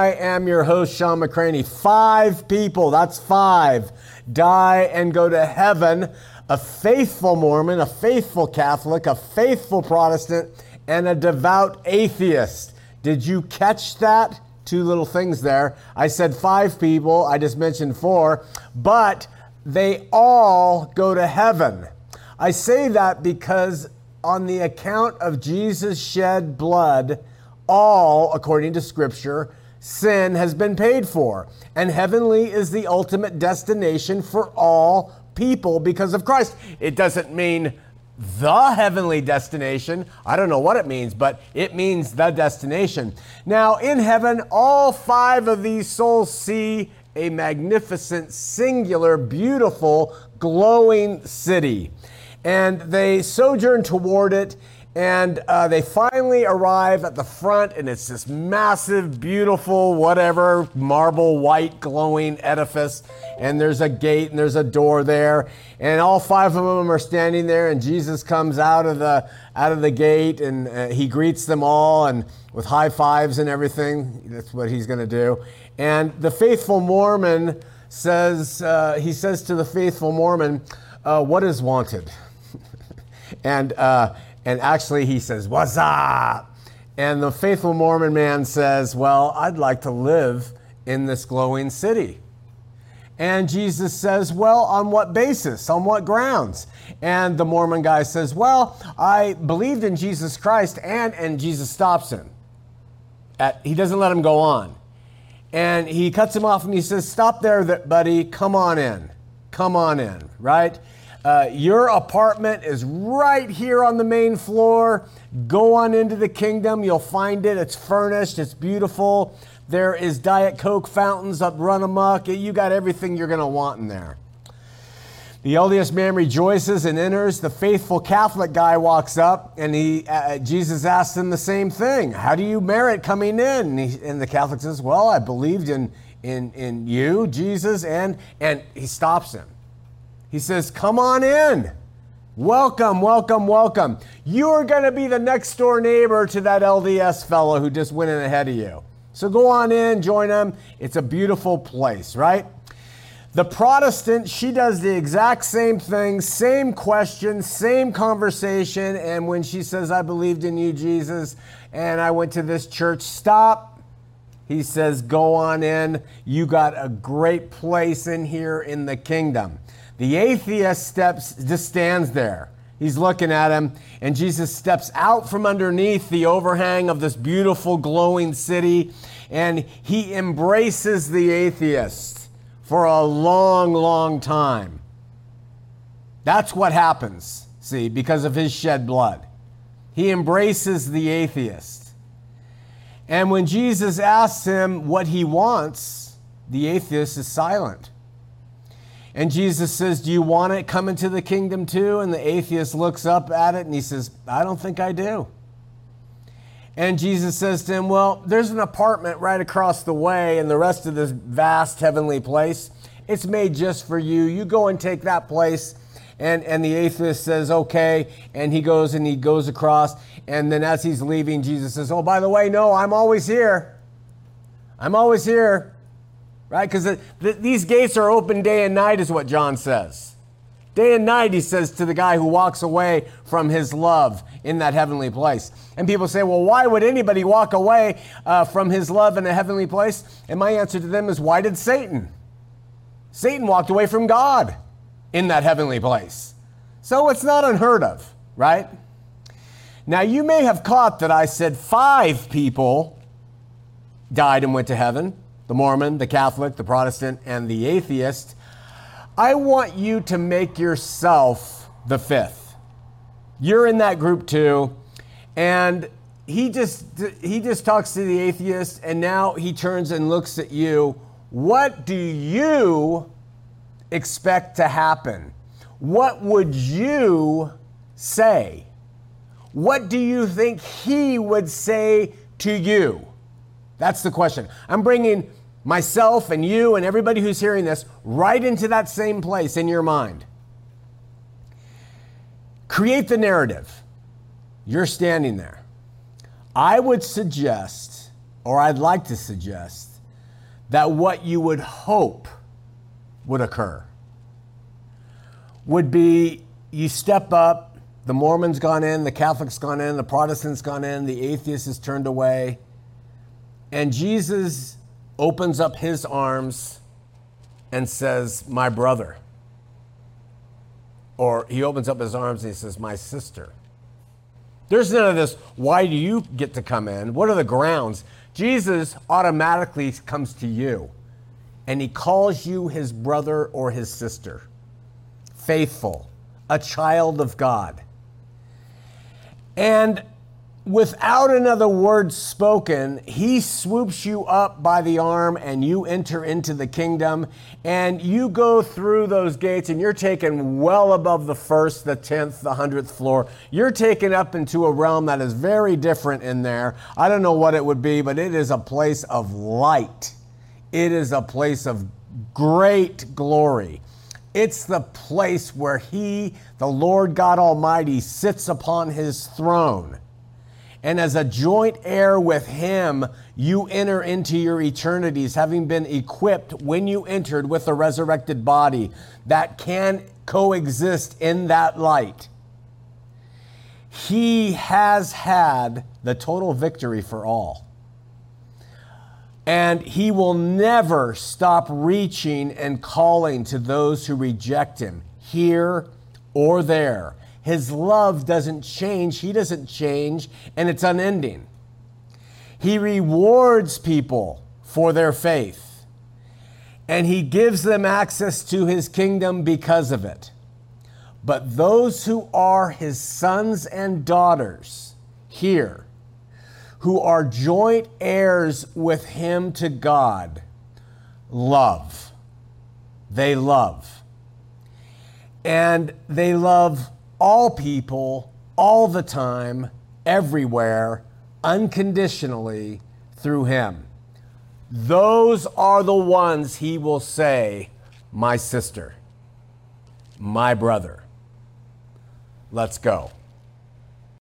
I am your host, Sean McCraney. Five people, that's five, die and go to heaven. A faithful Mormon, a faithful Catholic, a faithful Protestant, and a devout atheist. Did you catch that? Two little things there. I said five people, I just mentioned four, but they all go to heaven. I say that because on the account of Jesus' shed blood, all, according to Scripture, sin has been paid for. And heavenly is the ultimate destination for all people because of Christ. It doesn't mean the heavenly destination. I don't know what it means, but it means the destination. Now, in heaven, all five of these souls see a magnificent, singular, beautiful, glowing city. And they sojourn toward it and uh, they finally arrive at the front, and it's this massive, beautiful, whatever, marble white glowing edifice. And there's a gate and there's a door there. And all five of them are standing there, and Jesus comes out of the, out of the gate and uh, he greets them all and with high fives and everything. That's what he's going to do. And the faithful Mormon says, uh, he says to the faithful Mormon, uh, What is wanted? and uh, and actually, he says, What's up? And the faithful Mormon man says, Well, I'd like to live in this glowing city. And Jesus says, Well, on what basis? On what grounds? And the Mormon guy says, Well, I believed in Jesus Christ, and, and Jesus stops him. At, he doesn't let him go on. And he cuts him off and he says, Stop there, buddy. Come on in. Come on in, right? Uh, your apartment is right here on the main floor. Go on into the kingdom. You'll find it. It's furnished, it's beautiful. There is Diet Coke fountains up run amok. You got everything you're going to want in there. The LDS man rejoices and enters. The faithful Catholic guy walks up and he, uh, Jesus asks him the same thing. How do you merit coming in? And, he, and the Catholic says, Well, I believed in, in, in you, Jesus, and, and he stops him. He says, Come on in. Welcome, welcome, welcome. You're going to be the next door neighbor to that LDS fellow who just went in ahead of you. So go on in, join them. It's a beautiful place, right? The Protestant, she does the exact same thing, same question, same conversation. And when she says, I believed in you, Jesus, and I went to this church, stop. He says, Go on in. You got a great place in here in the kingdom. The atheist steps, just stands there. He's looking at him, and Jesus steps out from underneath the overhang of this beautiful, glowing city, and he embraces the atheist for a long, long time. That's what happens, see, because of his shed blood. He embraces the atheist. And when Jesus asks him what he wants, the atheist is silent. And Jesus says, Do you want it come into the kingdom too? And the atheist looks up at it and he says, I don't think I do. And Jesus says to him, Well, there's an apartment right across the way in the rest of this vast heavenly place. It's made just for you. You go and take that place. And, and the atheist says, Okay. And he goes and he goes across. And then as he's leaving, Jesus says, Oh, by the way, no, I'm always here. I'm always here right? Because the, the, these gates are open day and night, is what John says. Day and night, he says to the guy who walks away from his love in that heavenly place. And people say, well, why would anybody walk away uh, from his love in a heavenly place? And my answer to them is, why did Satan? Satan walked away from God in that heavenly place. So it's not unheard of, right? Now, you may have caught that I said five people died and went to heaven the Mormon, the Catholic, the Protestant, and the atheist, I want you to make yourself the fifth. You're in that group too. And he just he just talks to the atheist and now he turns and looks at you. What do you expect to happen? What would you say? What do you think he would say to you? That's the question. I'm bringing myself and you and everybody who's hearing this right into that same place in your mind. Create the narrative. You're standing there. I would suggest, or I'd like to suggest, that what you would hope would occur would be you step up, the Mormon's gone in, the Catholic's gone in, the Protestant's gone in, the atheist is turned away, and Jesus opens up his arms and says, My brother. Or he opens up his arms and he says, My sister. There's none of this, why do you get to come in? What are the grounds? Jesus automatically comes to you and he calls you his brother or his sister. Faithful, a child of God. And without another word spoken, he swoops you up by the arm and you enter into the kingdom. And you go through those gates and you're taken well above the first, the tenth, the hundredth floor. You're taken up into a realm that is very different in there. I don't know what it would be, but it is a place of light, it is a place of great glory. It's the place where He, the Lord God Almighty, sits upon His throne and as a joint heir with him, you enter into your eternities, having been equipped when you entered with a resurrected body that can coexist in that light. He has had the total victory for all. And he will never stop reaching and calling to those who reject him, here or there. His love doesn't change, He doesn't change, and it's unending. He rewards people for their faith, and He gives them access to His kingdom because of it. But those who are His sons and daughters here, who are joint heirs with Him to God, love. They love. And they love all people, all the time, everywhere, unconditionally through him. Those are the ones he will say, My sister, my brother. Let's go.